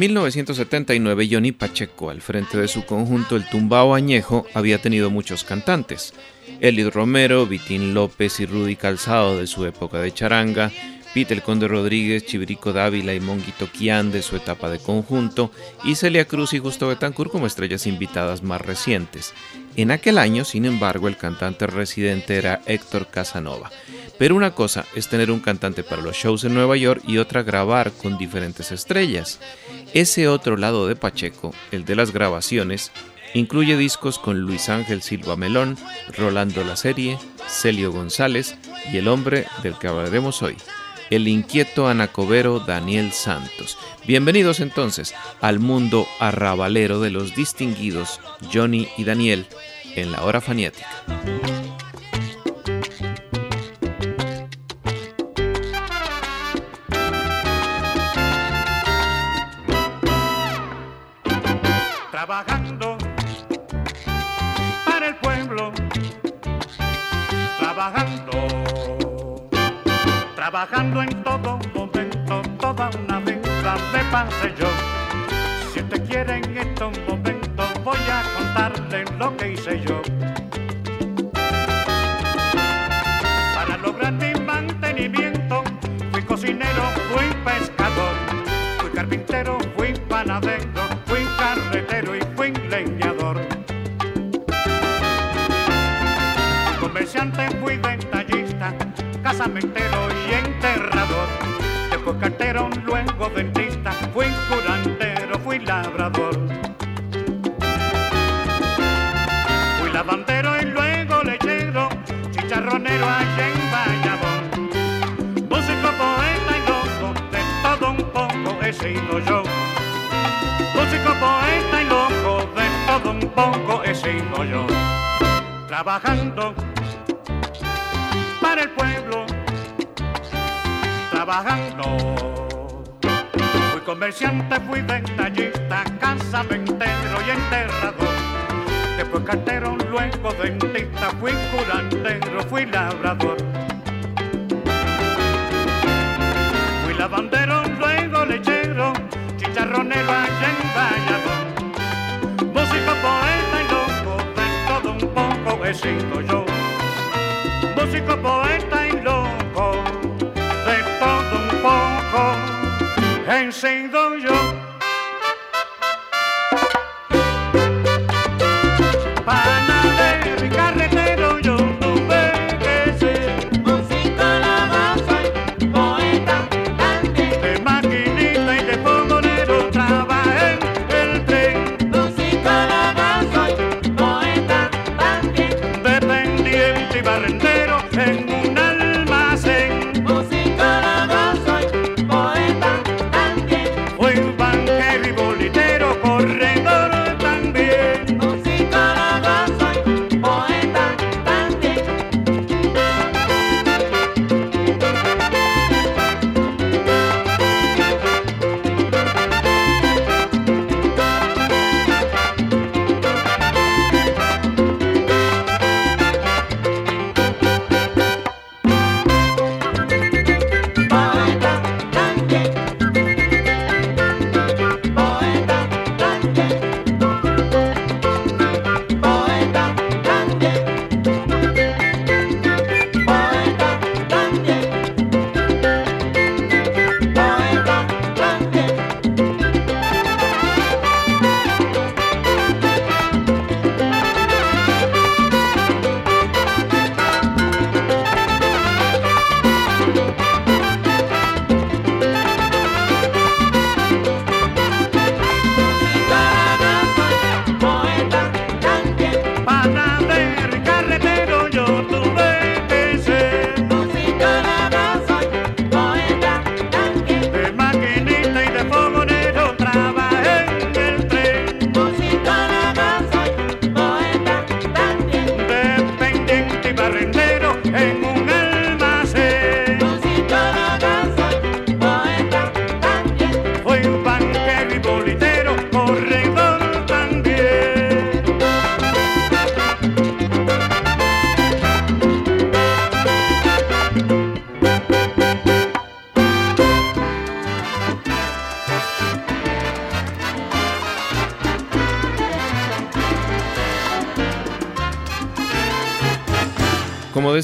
1979, Johnny Pacheco, al frente de su conjunto El Tumbao Añejo, había tenido muchos cantantes. Elid Romero, Vitín López y Rudy Calzado de su época de charanga, Pete El Conde Rodríguez, Chivirico Dávila y Monguito Kian de su etapa de conjunto, y Celia Cruz y Justo Betancourt como estrellas invitadas más recientes. En aquel año, sin embargo, el cantante residente era Héctor Casanova. Pero una cosa es tener un cantante para los shows en Nueva York y otra grabar con diferentes estrellas. Ese otro lado de Pacheco, el de las grabaciones, incluye discos con Luis Ángel Silva Melón, Rolando La Serie, Celio González y el hombre del que hablaremos hoy, el inquieto anacobero Daniel Santos. Bienvenidos entonces al mundo arrabalero de los distinguidos Johnny y Daniel en la hora faniática. Trabajando en todo momento, toda una vida de paseo. Si usted quiere en estos momentos, voy a contarle lo que hice yo. Para lograr mi mantenimiento, fui cocinero, fui pescador, fui carpintero, fui panadero, fui carretero y fui leñador. Comerciante, fui detallista, casamentero Trabajando para el pueblo, trabajando. Fui comerciante, fui detallista, casamentero y enterrador. Después cartero, luego dentista, fui curandero, fui labrador. Músico, poeta y loco, de todo un poco he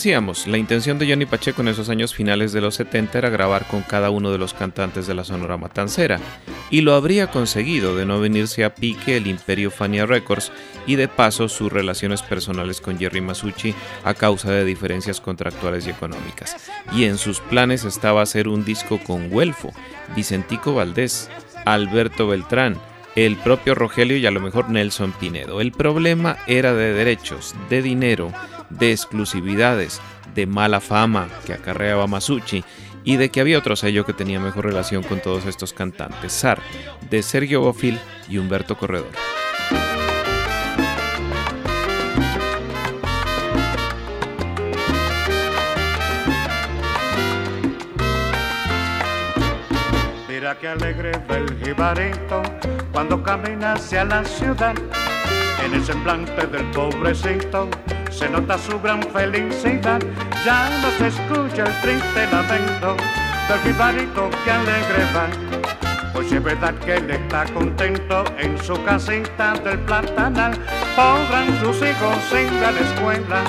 decíamos, la intención de Johnny Pacheco en esos años finales de los 70 era grabar con cada uno de los cantantes de la Sonora Matancera, y lo habría conseguido de no venirse a pique el imperio Fania Records y de paso sus relaciones personales con Jerry Masucci a causa de diferencias contractuales y económicas. Y en sus planes estaba hacer un disco con Güelfo, Vicentico Valdés, Alberto Beltrán, el propio Rogelio y a lo mejor Nelson Pinedo. El problema era de derechos, de dinero, de exclusividades, de mala fama que acarreaba Masucci y de que había otro sello que tenía mejor relación con todos estos cantantes, SAR, de Sergio Bofil y Humberto Corredor. Mira que alegre el jibarito cuando camina hacia la ciudad. En el semblante del pobrecito se nota su gran felicidad. Ya no se escucha el triste lamento del jibarito que alegre va. Pues es verdad que él está contento en su casita del platanal. Podrán sus hijos ir la escuela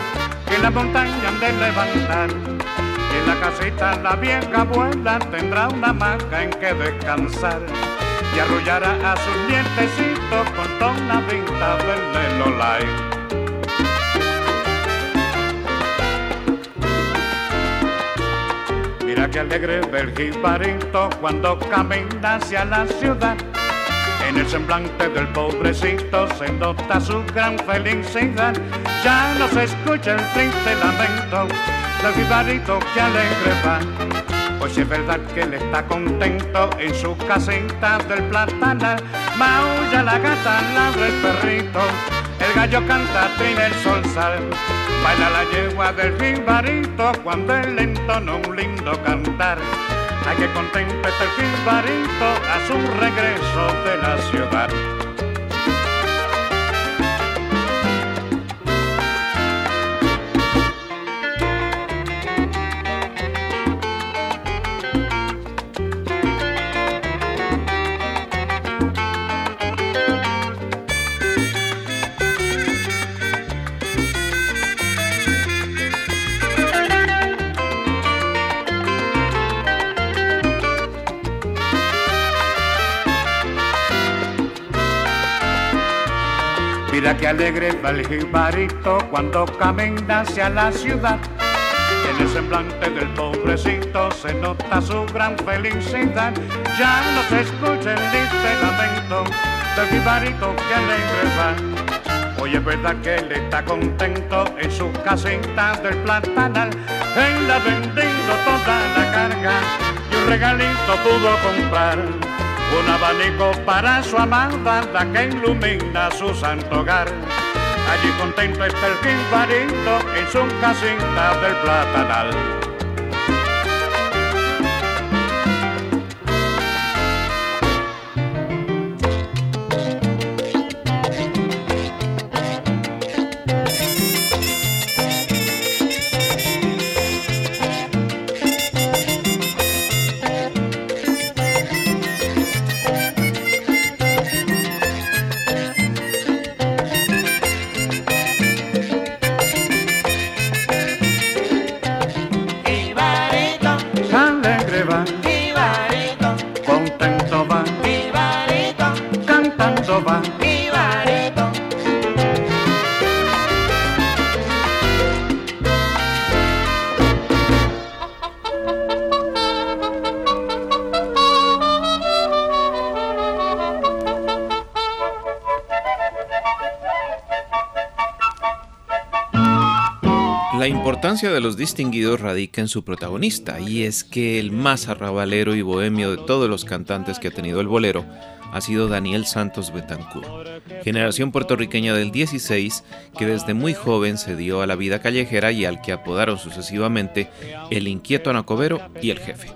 que la montaña han de levantar. En la casita la vieja abuela tendrá una hamaca en que descansar y arrullará a sus nietecitos con la vinta del Lolay. Mira que alegre ve el jibarito cuando camina hacia la ciudad. En el semblante del pobrecito se nota su gran felicidad. Ya no se escucha el triste lamento del jibarito que alegre va. Pues es verdad que él está contento en su casita del platanal. Maulla la gata, ladra el perrito, el gallo canta, trina el sol sal. Baila la yegua del jibarito cuando él entona un lindo cantar. Ay, que contento el jibarito a su regreso de la ciudad. Que alegre va el jibarito cuando camina hacia la ciudad. En el semblante del pobrecito se nota su gran felicidad. Ya no se escucha el triste lamento del jibarito que alegre va. Hoy es verdad que él está contento en su casita del platanal. Él ha vendido toda la carga y un regalito pudo comprar. Un abanico para su amada, que ilumina su santo hogar. Allí contento está el jibarito en su casita del platanal. Los distinguidos radica en su protagonista, y es que el más arrabalero y bohemio de todos los cantantes que ha tenido el bolero ha sido Daniel Santos Betancourt, generación puertorriqueña del 16 que desde muy joven se dio a la vida callejera y al que apodaron sucesivamente el inquieto anacobero y el jefe.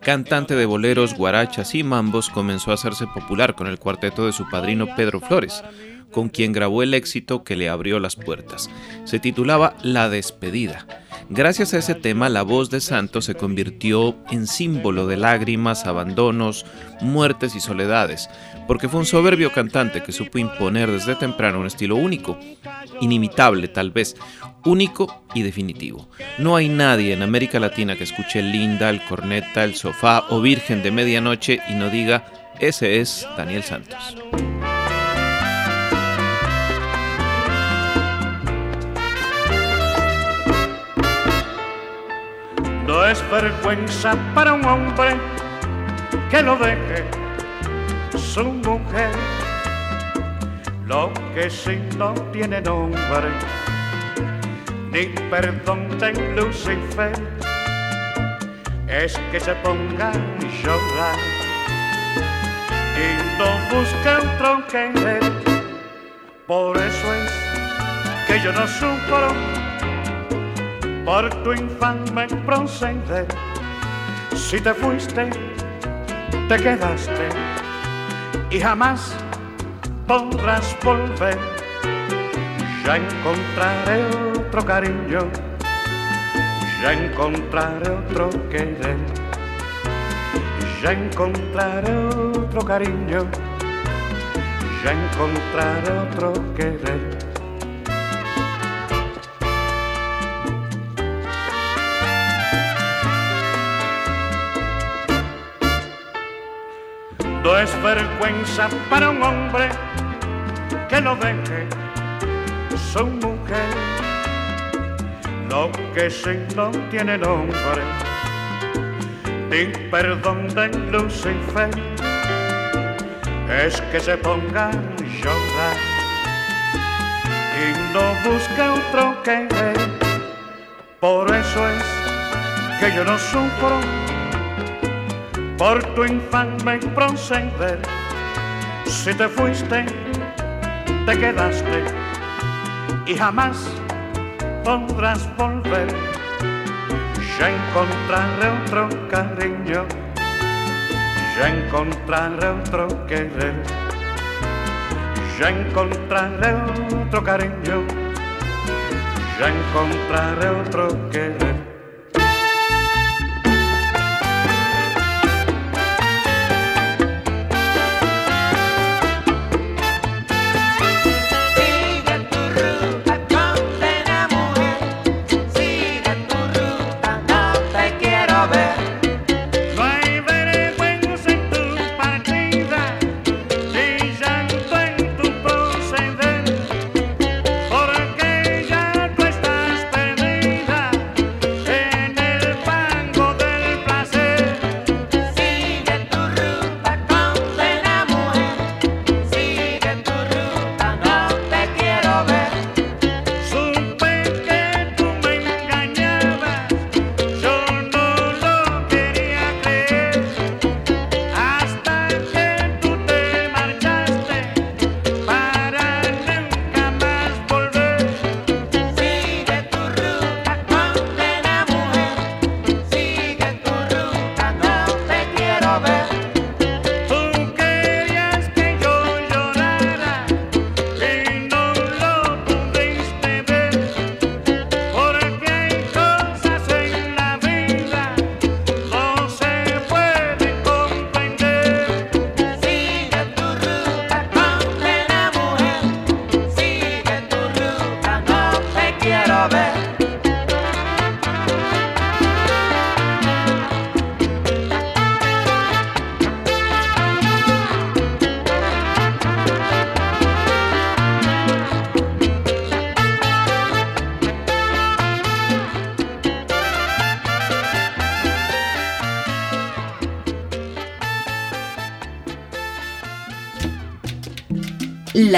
Cantante de boleros, guarachas y mambos, comenzó a hacerse popular con el cuarteto de su padrino Pedro Flores, con quien grabó el éxito que le abrió las puertas. Se titulaba La despedida. Gracias a ese tema, la voz de Santos se convirtió en símbolo de lágrimas, abandonos, muertes y soledades, porque fue un soberbio cantante que supo imponer desde temprano un estilo único, inimitable tal vez, único y definitivo. No hay nadie en América Latina que escuche Linda, el corneta, el sofá o Virgen de Medianoche y no diga, ese es Daniel Santos. No es vergüenza para un hombre que lo deje su mujer. Lo que si no tiene nombre, ni perdón de Lucifer, es que se ponga a llorar y no busque otro que. Por eso es que yo no sufro por tu infame proceder. Si te fuiste, te quedaste y jamás podrás volver. Ya encontraré otro cariño, ya encontraré otro querer, ya encontraré otro cariño, ya encontraré otro querer. No es vergüenza para un hombre que lo deje su mujer. Lo que si no tiene nombre, ni perdón de Lucifer, es que se ponga a llorar y no busca otro que él. Por eso es que yo no sufro por tu infame proceder. Si te fuiste, te quedaste y jamás podrás volver. Ya encontraré otro cariño, ya encontraré otro querer, ya encontraré otro cariño, ya encontraré otro querer.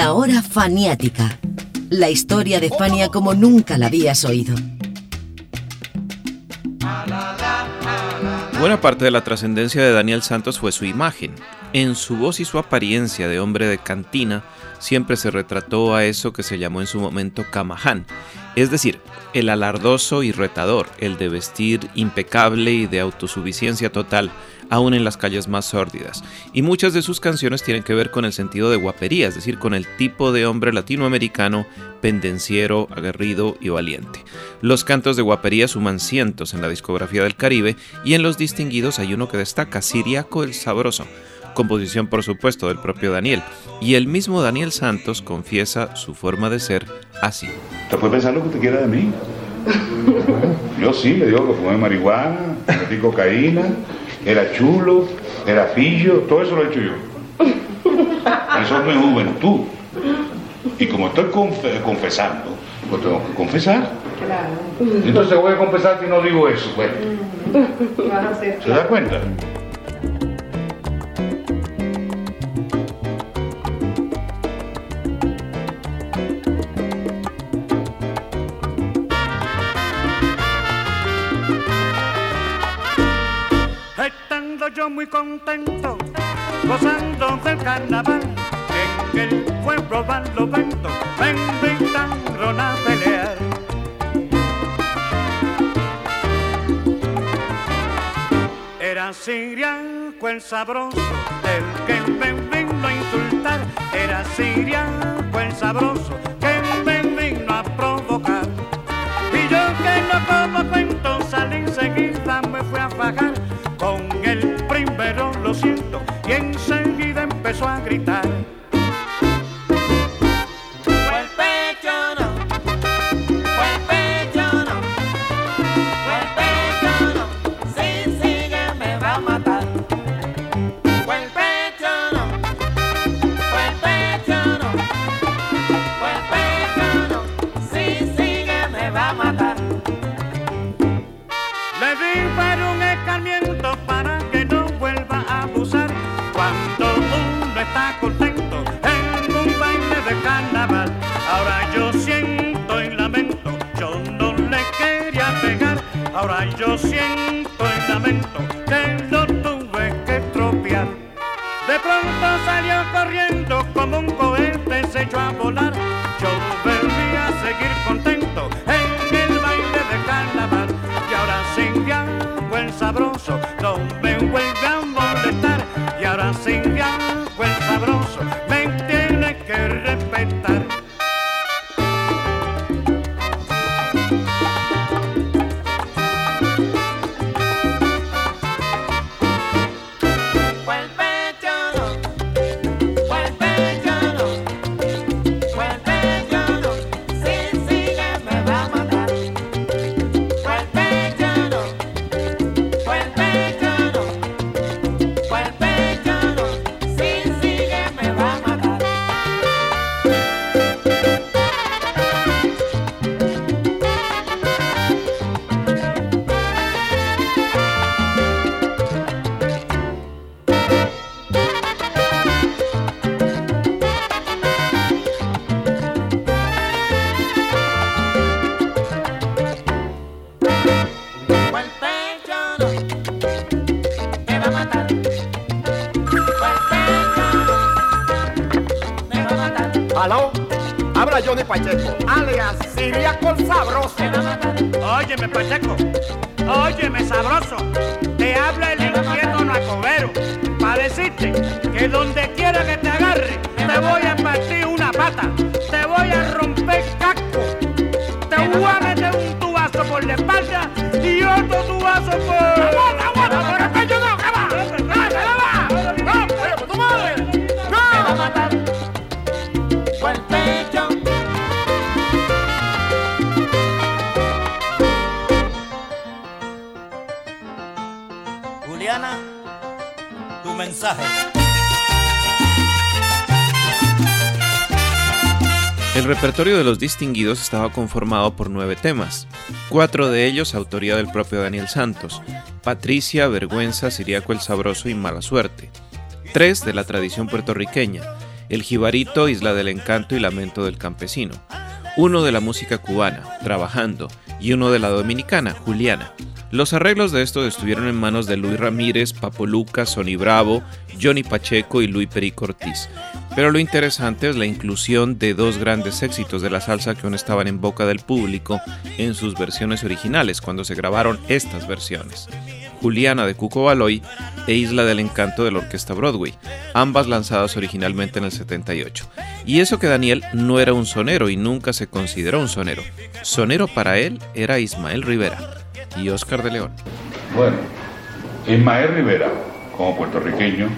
La hora faniática. La historia de Fania como nunca la habías oído. Buena parte de la trascendencia de Daniel Santos fue su imagen. En su voz y su apariencia de hombre de cantina, siempre se retrató a eso que se llamó en su momento Camaján, es decir, el alardoso y retador, el de vestir impecable y de autosuficiencia total, aún en las calles más sórdidas. Y muchas de sus canciones tienen que ver con el sentido de guapería, es decir, con el tipo de hombre latinoamericano pendenciero, aguerrido y valiente. Los cantos de guapería suman cientos en la discografía del Caribe y en los distinguidos hay uno que destaca, Siriaco el Sabroso, composición por supuesto del propio Daniel, y el mismo Daniel Santos confiesa su forma de ser así. Usted puede pensar lo que usted quiera de mí. Yo sí, le digo que fumé marihuana, metí cocaína, era chulo, era pillo, todo eso lo he hecho yo. Eso es mi juventud. Y como estoy confe- confesando, pues tengo que confesar. Entonces voy a confesar que no digo eso, pues. ¿Se da cuenta? Contento, gozando del carnaval, en el pueblo barlovento me invitaron a pelear. Era siriaco el sabroso, el que me vino a insultar. Era siriaco el sabroso, a gritar. Sabroso no Juliana, tu mensaje. El repertorio de los distinguidos estaba conformado por nueve temas, cuatro de ellos autoría del propio Daniel Santos, Patricia, Vergüenza, Siriaco el Sabroso y Mala Suerte, tres de la tradición puertorriqueña, El Jibarito, Isla del Encanto y Lamento del Campesino, uno de la música cubana, Trabajando, y uno de la dominicana, Juliana. Los arreglos de estos estuvieron en manos de Luis Ramírez, Papo Lucas, Sonny Bravo, Johnny Pacheco y Luis Perico Ortiz. Pero lo interesante es la inclusión de dos grandes éxitos de la salsa que aún estaban en boca del público en sus versiones originales cuando se grabaron estas versiones. Juliana de Cuco Baloy e Isla del Encanto de la Orquesta Broadway, ambas lanzadas originalmente en el 78. Y eso que Daniel no era un sonero y nunca se consideró un sonero. Sonero para él era Ismael Rivera y Oscar de León. Bueno, Ismael Rivera, como puertorriqueño,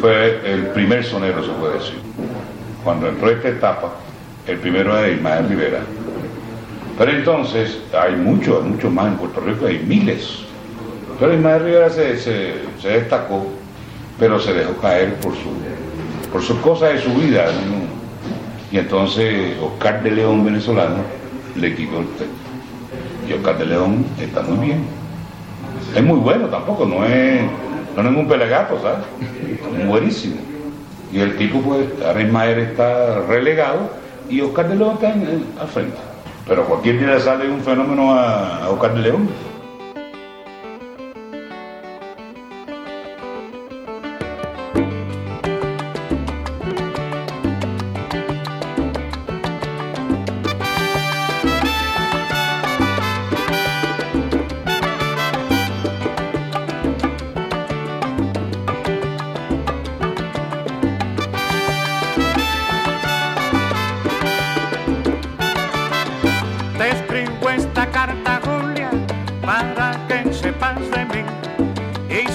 fue el primer sonero, se puede decir. Cuando entró esta etapa, el primero era Ismael Rivera. Pero entonces hay muchos, muchos más en Puerto Rico, hay miles. Pero Ismael Rivera se, destacó, pero se dejó caer por, su, por sus cosas de su vida. Y entonces Oscar de León, venezolano, le quitó el texto. Y Oscar de León está muy bien. Es muy bueno tampoco, no es, no es ningún pelegato, ¿sabes? Es buenísimo. Y el tipo, pues, ahora Ismael está relegado y Oscar de León está en- al frente. Pero cualquier día le sale un fenómeno a Oscar de León.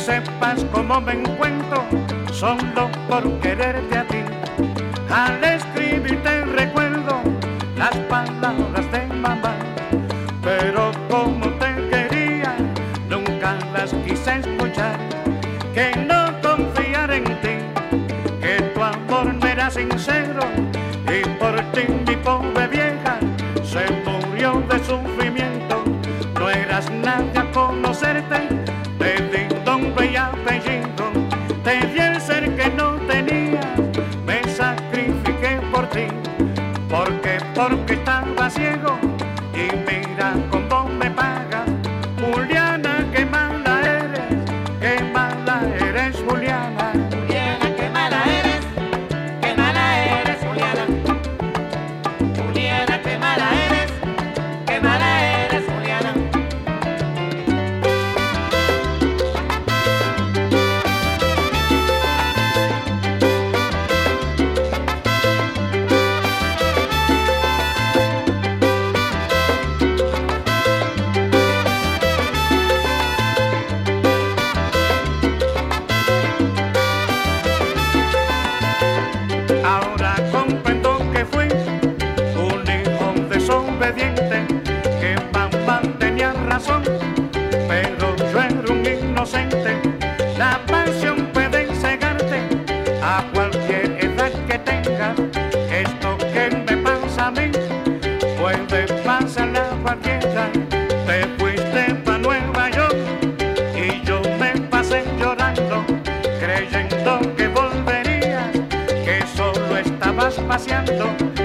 Sepas cómo me encuentro solo por quererte a ti. Al escribirte recuerdo las palabras de mamá, pero como te quería, nunca las quise escuchar. Que no confiar en ti, que tu amor no era sincero paseando.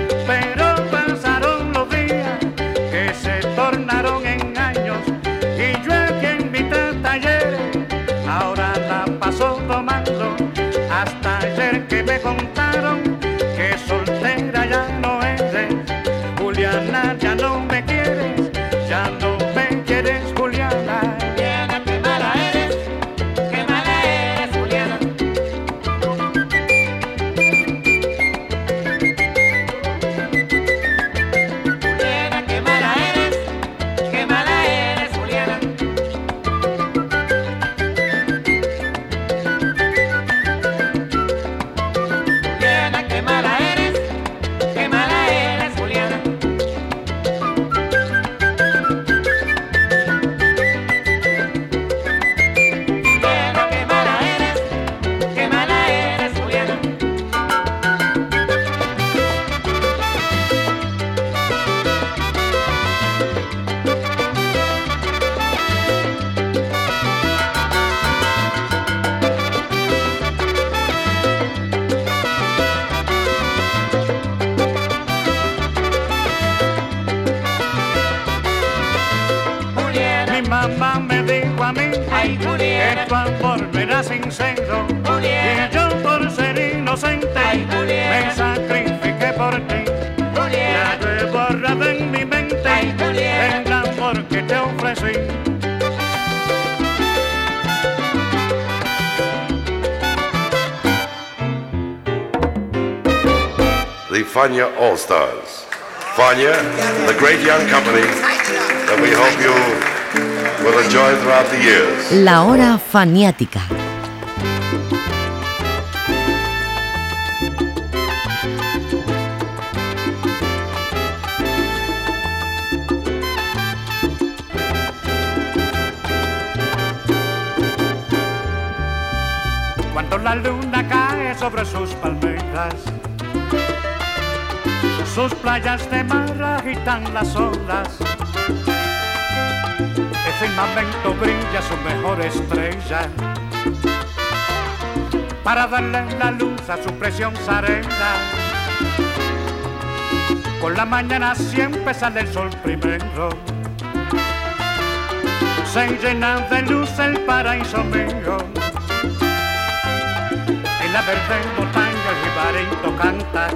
mamá me dijo a mí Ay, tu amor. Juliet. Y yo por ser inocente Ay, me sacrifiqué por ti. Juliet. Ya lo he borrado en mi mente Ay, el amor que te ofrecí. The Fania All Stars. Fania, the great young company that we hope you La hora faniática. Cuando la luna cae sobre sus palmeras, sus playas de mar agitan las olas. Firmamento brilla su mejor estrella para darle la luz a su preciosa arena. Con la mañana siempre sale el sol primero. Se llena de luz el paraíso mío. En la verde montaña el jibarito canta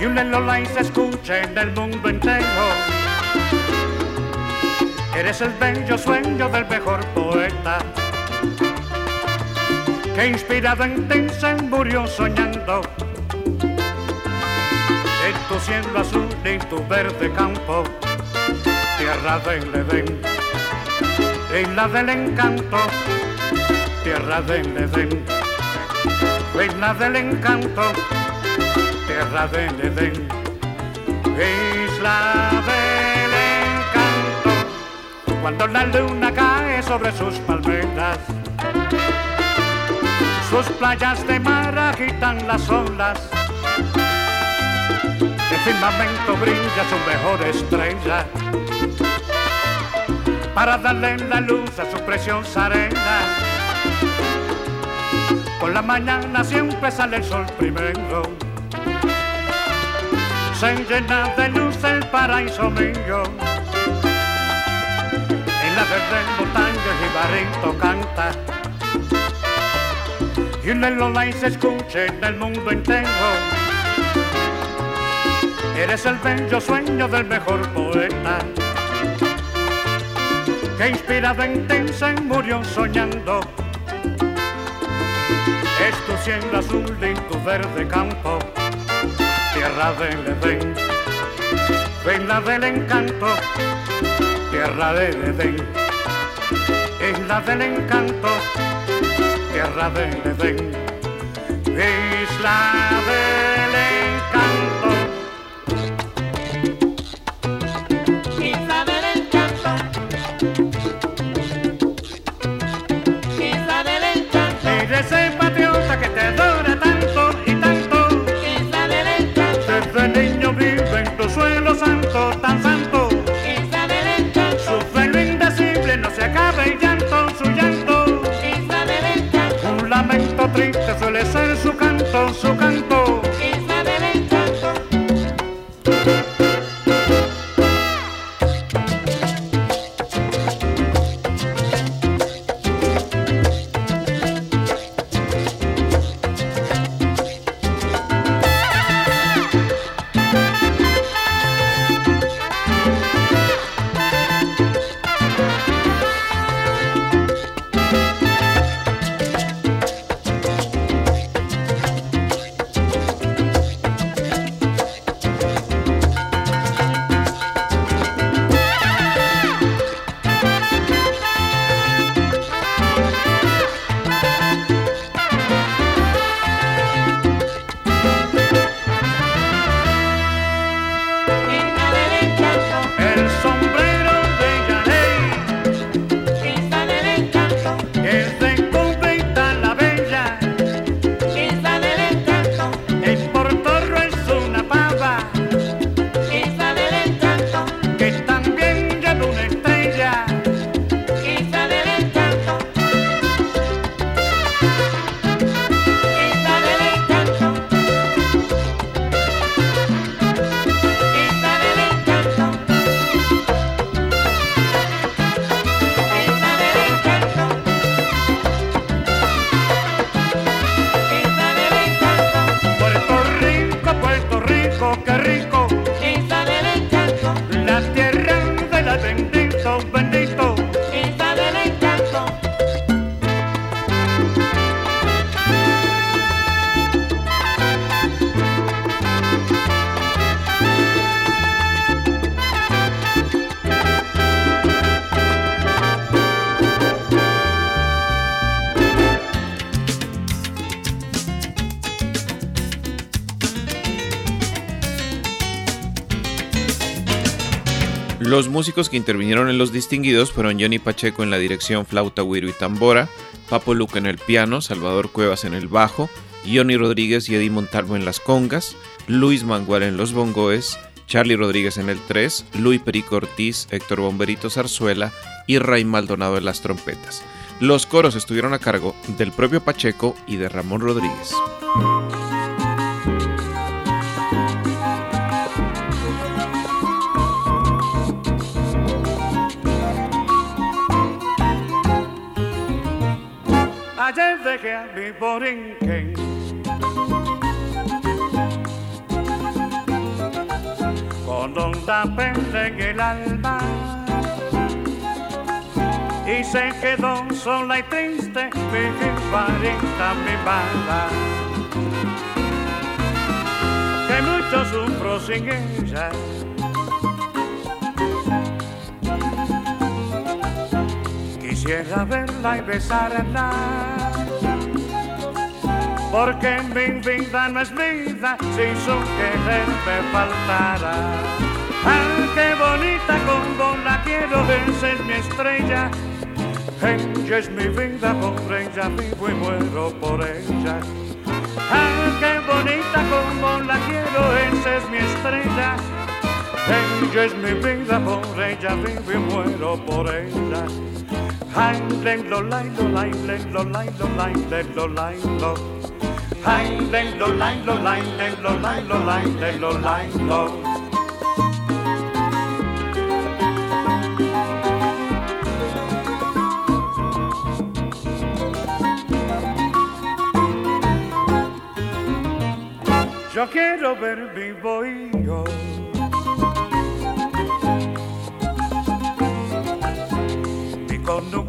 y un lelolay se escucha en el mundo entero. Eres el bello sueño del mejor poeta que inspirado en ti se murió soñando en tu cielo azul y en tu verde campo, tierra del Edén, isla del encanto tierra del Edén, reina del encanto, tierra del Edén, isla del. Cuando la luna cae sobre sus palmeras, sus playas de mar agitan las olas. El firmamento brilla su mejor estrella para darle la luz a su preciosa arena. Por la mañana siempre sale el sol primero. Se llena de luz el paraíso mío. En la verde montaña el jibarito canta. Y un lelolay se escucha en el mundo entero. Eres el bello sueño del mejor poeta. Que inspirado en ti se murió soñando es tu cielo azul y tu verde campo, tierra del Edén, reina del encanto, tierra del Edén, isla del encanto, tierra del Edén, isla del triste suele ser su canto, su canto. Los músicos que intervinieron en Los Distinguidos fueron Johnny Pacheco en la dirección flauta, güiro y tambora, Papo Luca en el piano, Salvador Cuevas en el bajo, Johnny Rodríguez y Eddie Montalvo en las congas, Luis Mangual en los bongoes, Charlie Rodríguez en el 3, Luis Perico Ortiz, Héctor Bomberito Zarzuela y Ray Maldonado en las trompetas. Los coros estuvieron a cargo del propio Pacheco y de Ramón Rodríguez. Ayer dejé a mi borinquen. Con honda pena en el alma y se quedó sola y triste mi jibarita mi mala que mucho sufro sin ella Quisiera verla y besarla, porque mi vida no es vida si su querer me faltara. ¡Ah, qué bonita como la quiero! Esa es mi estrella. Ella es mi vida, por ella vivo y muero por ella. ¡Ah, qué bonita como la quiero! Esa es mi estrella. Ella es mi vida, por ella vivo y muero por ella. Ay, len lo lai lo lai, len lo lai lo lai, len lo lai lo. Ay, len lo lai lo lai, len lo lai lo lai, len lo lai lo. Yo quiero ver vivo y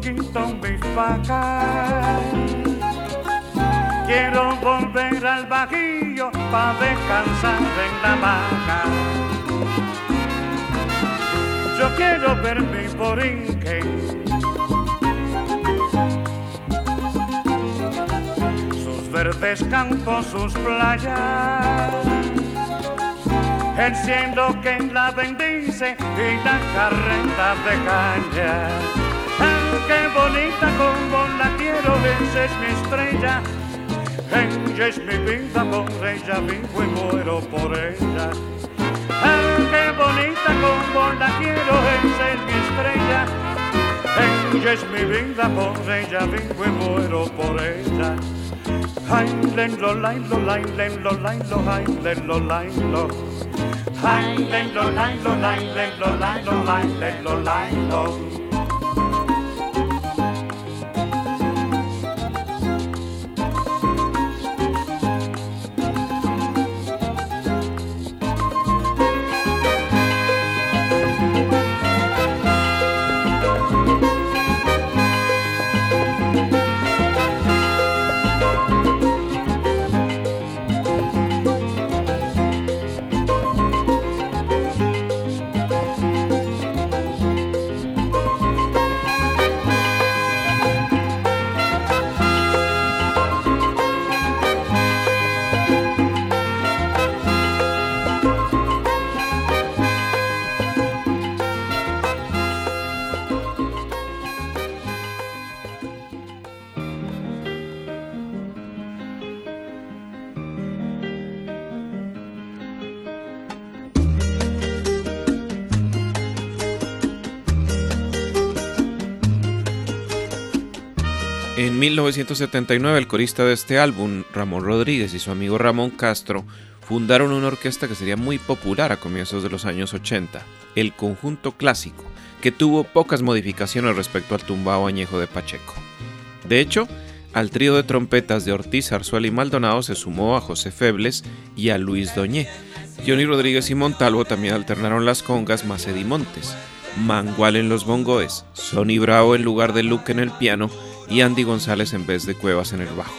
quinto mi faca. Quiero volver al bajillo para descansar en la hamaca. Yo quiero ver mi borinque. Sus verdes campos, sus playas. El cielo que la bendice y la carreta de caña. ¡Ah, qué bonita como la quiero! Esa es mi estrella. Ella es mi vida, por ella vivo y muero por ella. ¡Ah, qué bonita como la quiero! Esa es mi estrella. Ella es mi vida, por ella vivo y muero por ella. Ay, lo lai lo lai, lo lai lo len lo lai lo. Ay, lo lai lo lai, lo lai lo lai, lo lai lo. 1979 el corista de este álbum, Ramón Rodríguez y su amigo Ramón Castro, fundaron una orquesta que sería muy popular a comienzos de los años 80, el Conjunto Clásico, que tuvo pocas modificaciones respecto al tumbao añejo de Pacheco. De hecho, al trío de trompetas de Ortiz, Arzuela y Maldonado se sumó a José Febles y a Luis Doñé. Johnny Rodríguez y Montalvo también alternaron las congas más Montes, Mangual en los bongoes, Sonny Bravo en lugar de Luke en el piano y Andy González en vez de Cuevas en el bajo.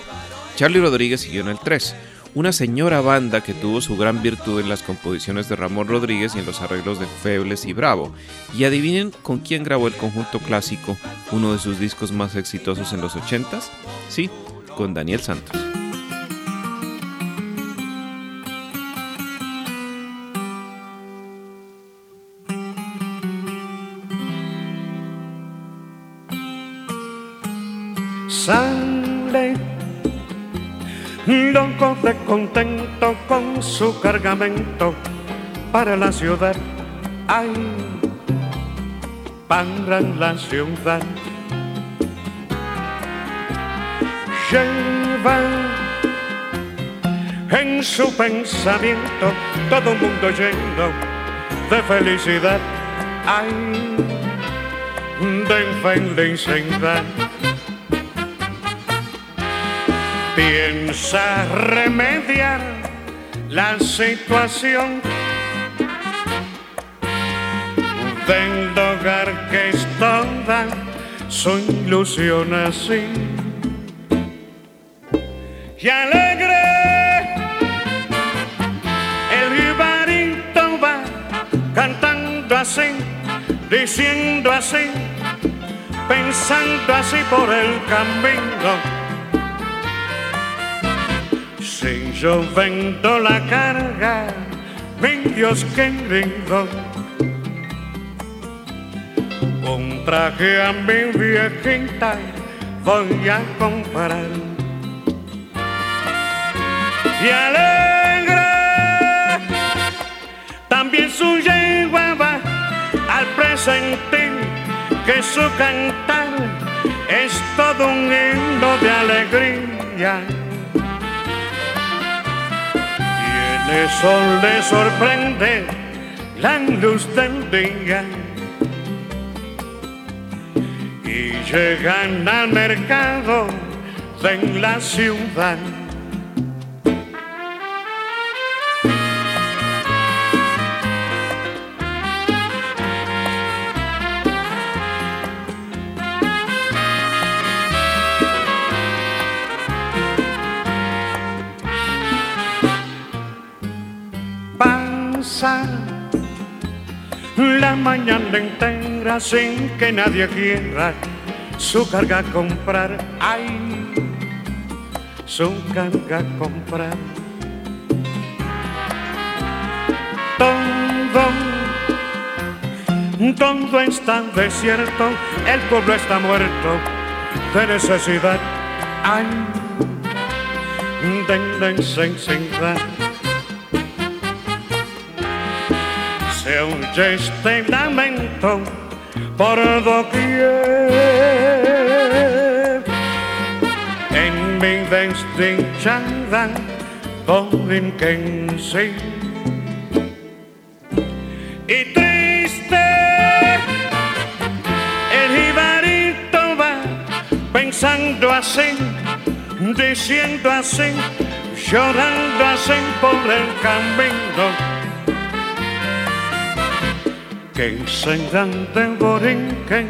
Charlie Rodríguez siguió en el 3, una señora banda que tuvo su gran virtud en las composiciones de Ramón Rodríguez y en los arreglos de Febles y Bravo. Y adivinen con quién grabó el conjunto clásico, uno de sus discos más exitosos en los 80s? Sí, con Daniel Santos. Sale loco de contento con su cargamento para la ciudad. Ay, para la ciudad. Lleva en su pensamiento todo un mundo lleno de felicidad. Ay, de felicidad. Piensa remediar la situación del hogar que es toda su ilusión así. Y alegre el jibarito va cantando así, diciendo así, pensando así por el camino. Si yo vendo la carga, mi Dios que lindo. Un traje a mi viejita voy a comprar. Y alegre también su va al presentir que su cantar es todo un himno de alegría. En eso le sorprende la luz del día. Y llegan al mercado de la ciudad. La mañana entera sin que nadie quiera su carga comprar. Ay, su carga comprar. Todo, todo está desierto, el pueblo está muerto de necesidad. Ay, de necesidad. Oye este lamento por doquier. En mi desdichada Borinquense. Y triste, el jibarito va pensando así, diciendo así, llorando así por el camino que serán de Borinquen,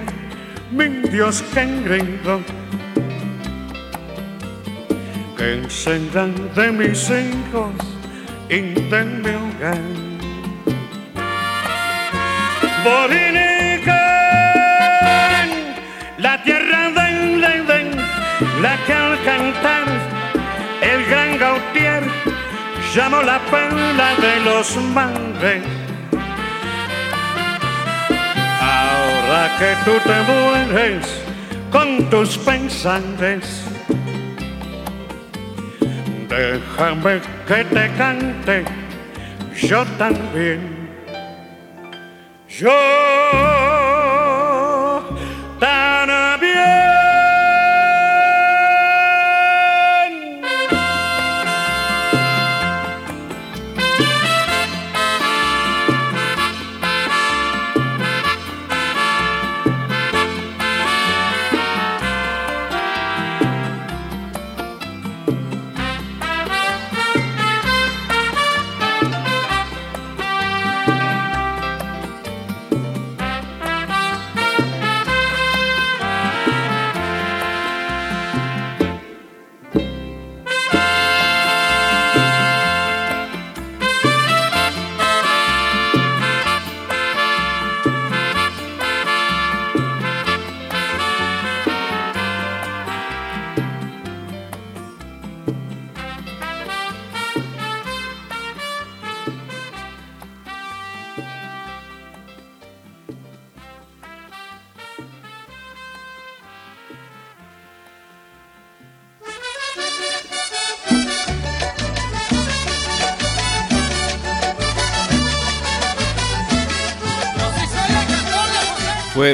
mi Dios que engreído, que serán de mis hijos y de mi hogar. Borinquen, la tierra del Edén, la que al cantar el gran Gautier llamó la perla de los mares. Que tú te mueres con tus pensantes, déjame que te cante yo también. Yo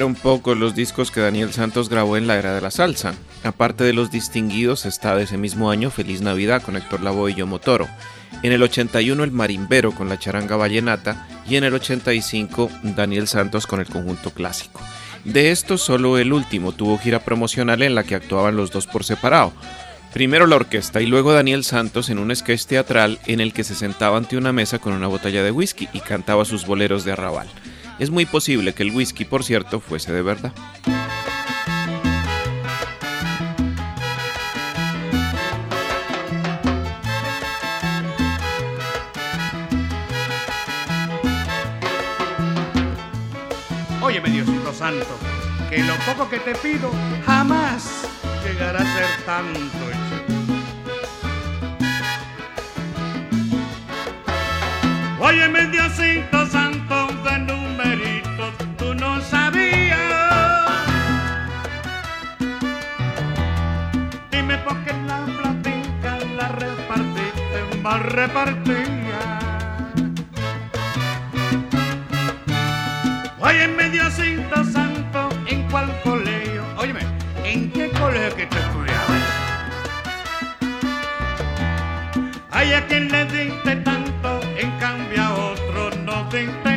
Fueron pocos los discos que Daniel Santos grabó en la era de la salsa. Aparte de los distinguidos está de ese mismo año Feliz Navidad con Héctor Lavoe y Yo Motoro. En el 81 El Marimbero con la charanga vallenata y en el 85 Daniel Santos con el conjunto clásico. De estos solo el último tuvo gira promocional en la que actuaban los dos por separado. Primero la orquesta y luego Daniel Santos en un sketch teatral en el que se sentaba ante una mesa con una botella de whisky y cantaba sus boleros de arrabal. Es muy posible que el whisky, por cierto, fuese de verdad. Óyeme, Diosito Santo, que lo poco que te pido jamás llegará a ser tanto. Óyeme, Diosito Santo, de tú no sabías. Dime por qué la platica la repartiste mal repartida. Óyeme, Diosito Santo, ¿en cuál colegio? Óyeme, ¿en qué colegio que te estudiabas? Ay, a quien le diste tanto, en cambio a otro no diste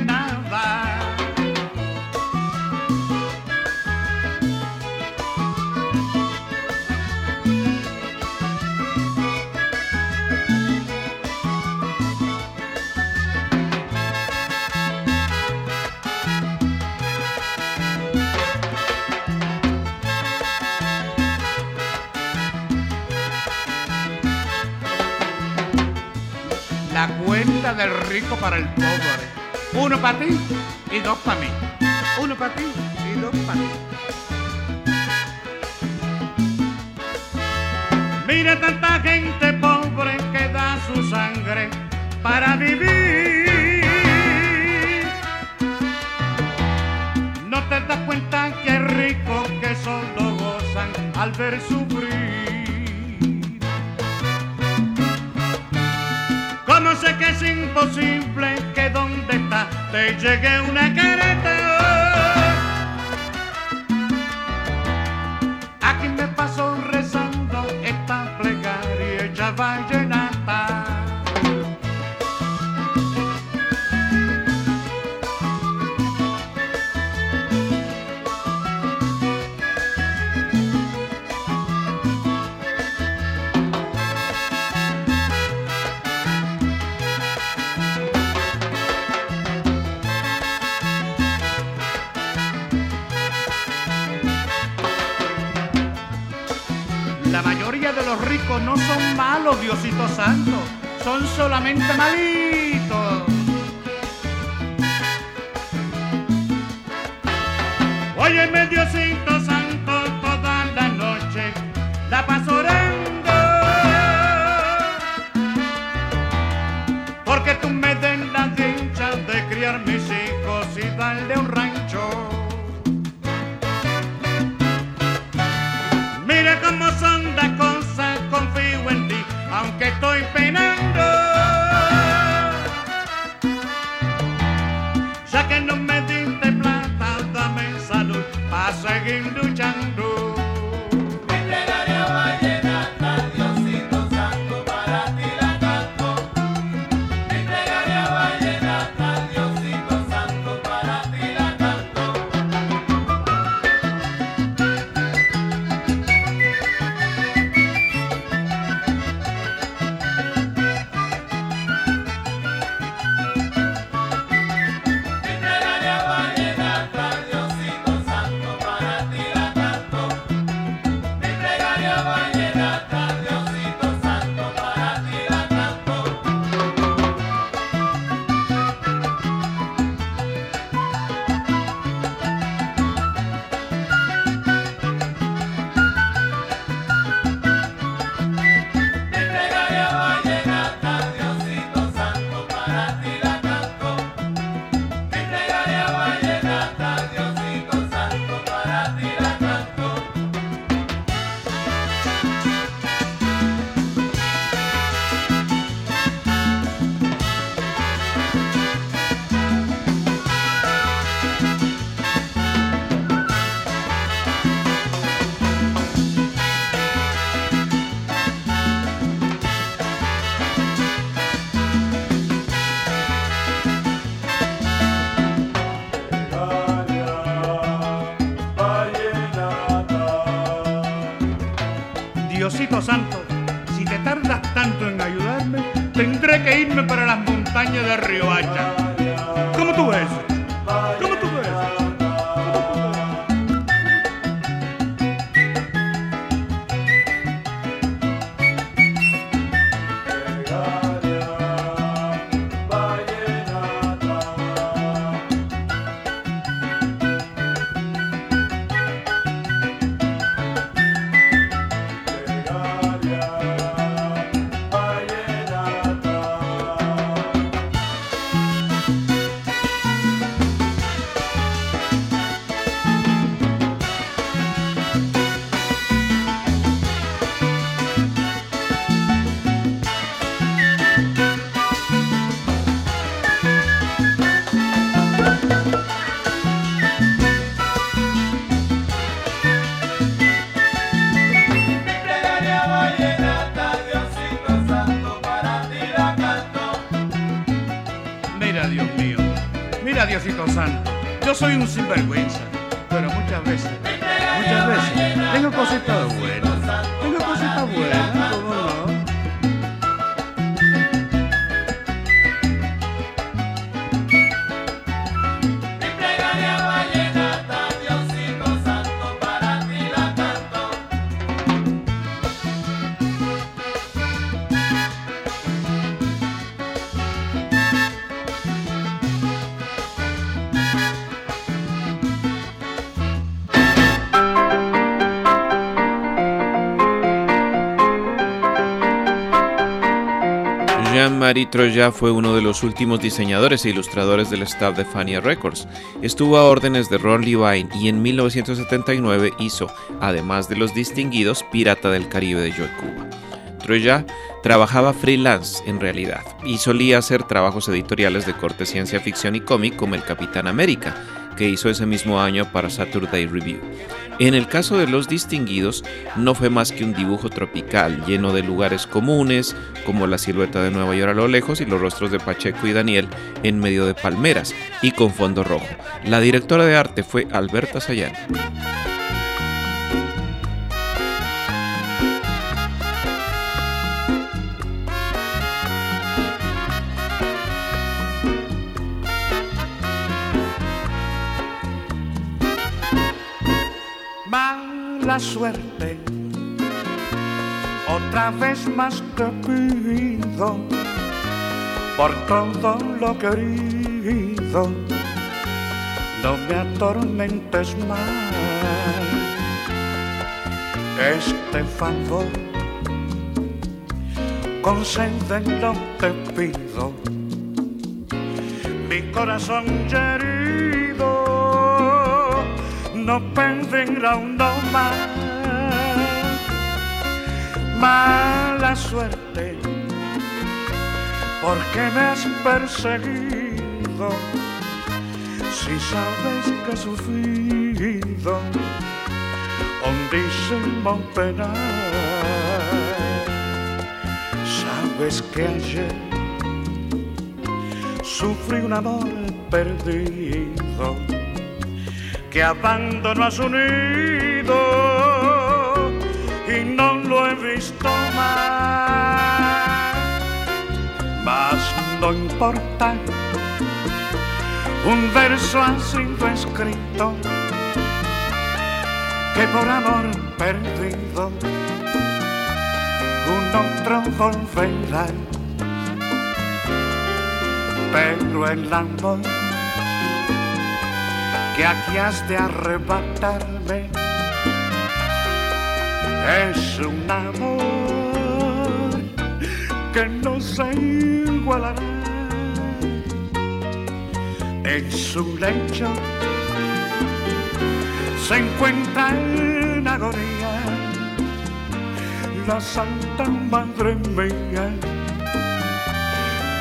Del rico para el pobre. Uno para ti y dos para mí. Uno para ti y dos para mí. Mira tanta gente pobre que da su sangre para vivir. No te das cuenta que rico que solo gozan al ver sufrir. Sé que es imposible que donde está te llegue una careta. Aquí no son malos, Diosito Santo, son solamente malitos. Óyeme, Diosito Troyat fue uno de los últimos diseñadores e ilustradores del staff de Fania Records. Estuvo a órdenes de Ron Levine y en 1979 hizo, además de los distinguidos, Pirata del Caribe de Joe Cuba. Troyat trabajaba freelance en realidad y solía hacer trabajos editoriales de corte ciencia ficción y cómic como El Capitán América, que hizo ese mismo año para Saturday Review. En el caso de los distinguidos, no fue más que un dibujo tropical lleno de lugares comunes, como la silueta de Nueva York a lo lejos y los rostros de Pacheco y Daniel en medio de palmeras y con fondo rojo. La directora de arte fue Alberta Sayán. Suerte, otra vez más te pido por todo lo querido, no me atormentes más. Este favor, concédelo te pido, mi corazón herido no pedirá uno más. Mala suerte, porque me has perseguido. Si sabes que he sufrido hondísimo penar, sabes que ayer sufrí un amor perdido que abandonó a su nido y no lo he visto más. Mas no importa, un verso ha sido escrito que por amor perdido un otro volverá. Pero el amor que aquí has de arrebatarme. Es un amor que no se igualará. En su lecho se encuentra en agonía. La Santa Madre mía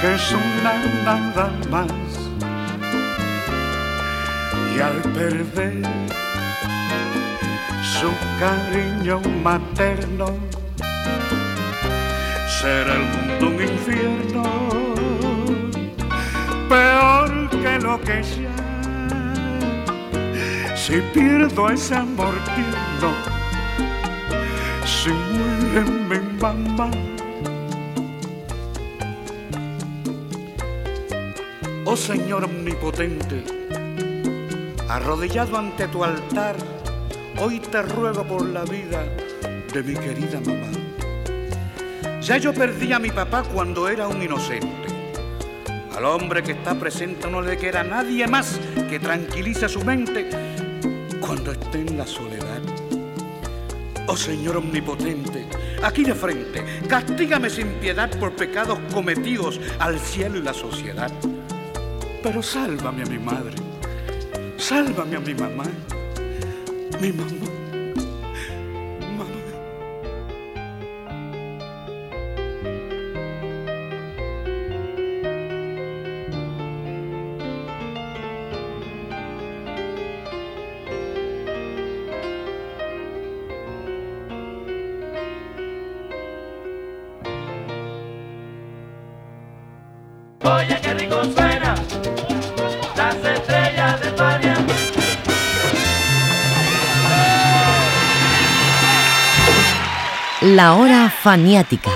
que es una nada más y al perder su cariño materno será el mundo un infierno peor que lo que ya si pierdo ese amor tierno si muere mi mamá. Oh Señor omnipotente, arrodillado ante tu altar, hoy te ruego por la vida de mi querida mamá. Ya yo perdí a mi papá cuando era un inocente. Al hombre que está presente no le queda nadie más que tranquilice su mente cuando esté en la soledad. Oh Señor omnipotente, aquí de frente, castígame sin piedad por pecados cometidos al cielo y la sociedad. Pero sálvame a mi madre, sálvame a mi mamá, mi mamá. Oye, qué rico La hora faniática.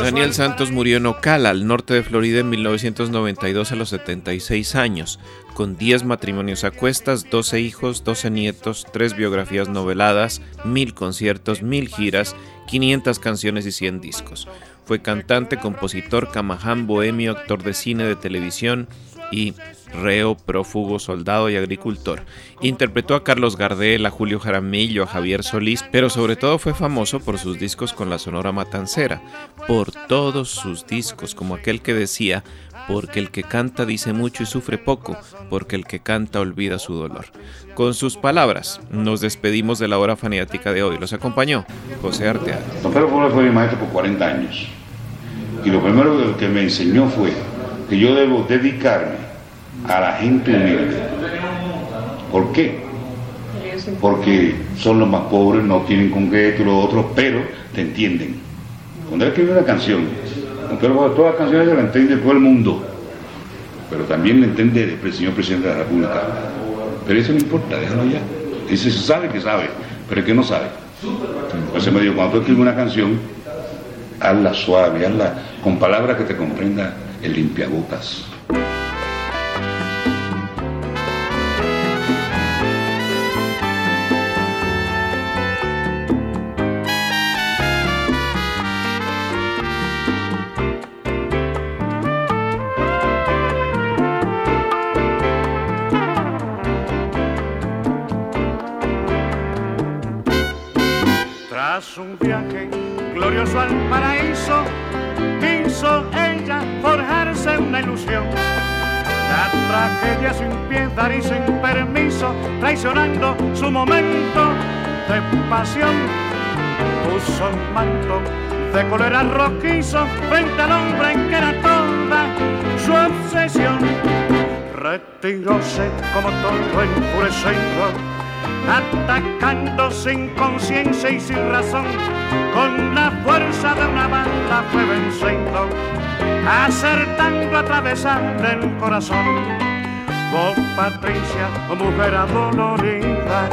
Daniel Santos murió en Ocala, al norte de Florida, en 1992 a los 76 años, con 10 matrimonios a cuestas, 12 hijos, 12 nietos, 3 biografías noveladas, 1000 conciertos, 1000 giras, 500 canciones y 100 discos. Fue cantante, compositor, camaján, bohemio, actor de cine, de televisión y reo, prófugo, soldado y agricultor. Interpretó a Carlos Gardel, a Julio Jaramillo, a Javier Solís, pero sobre todo fue famoso por sus discos con la Sonora Matancera, por todos sus discos, como aquel que decía, porque el que canta dice mucho y sufre poco, porque el que canta olvida su dolor. Con sus palabras, nos despedimos de la hora faniática de hoy. Los acompañó José Arteaga. Don Pedro fue mi maestro por 40 años. Y lo primero que me enseñó fue que yo debo dedicarme a la gente humilde. ¿Por qué? Porque son los más pobres, no tienen con qué esto y lo otro, pero te entienden. Cuando él escribe una canción, todas las canciones se las entiende todo el mundo, pero también le entiende el señor presidente de la República. Pero eso no importa, déjalo ya. Dice, se sabe que sabe, pero es que no sabe. Entonces me dijo, cuando tú escribes una canción, hazla suave, hazla con palabras que te comprenda el limpiabotas. Y sin permiso, traicionando su momento de pasión, puso un manto de cólera rojizo frente al hombre en que era toda su obsesión. Retiróse como todo enfurecido atacando sin conciencia y sin razón, con la fuerza de una bala fue venciendo, acertando a atravesar el corazón. Oh Patricia, oh mujer adolorida,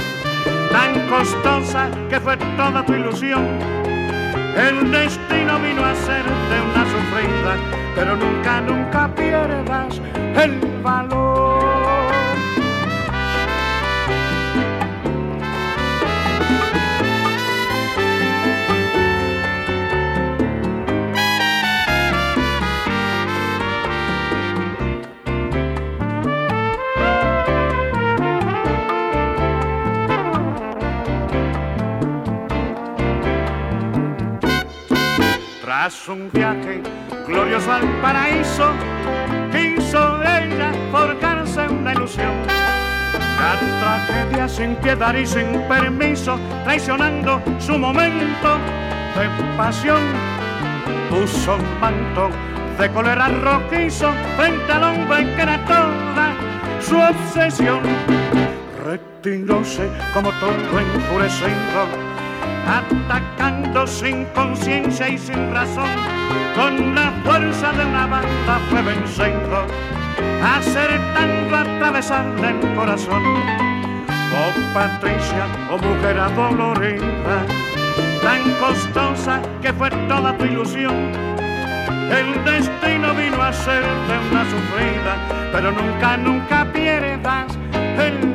tan costosa que fue toda tu ilusión. El destino vino a de una sufrida, pero nunca, nunca pierdas el valor. Tras un viaje glorioso al paraíso, quiso ella forjarse una ilusión. La tragedia sin piedad y sin permiso, traicionando su momento de pasión, puso un manto de cólera rojizo frente al que era toda su obsesión. Retiróse como todo enfurecido atacando sin conciencia y sin razón, con la fuerza de una banda fue venciendo, acertando a atravesarle el corazón. Oh Patricia, oh mujer adolorida, tan costosa que fue toda tu ilusión. El destino vino a hacerte una sufrida, pero nunca, nunca pierdas el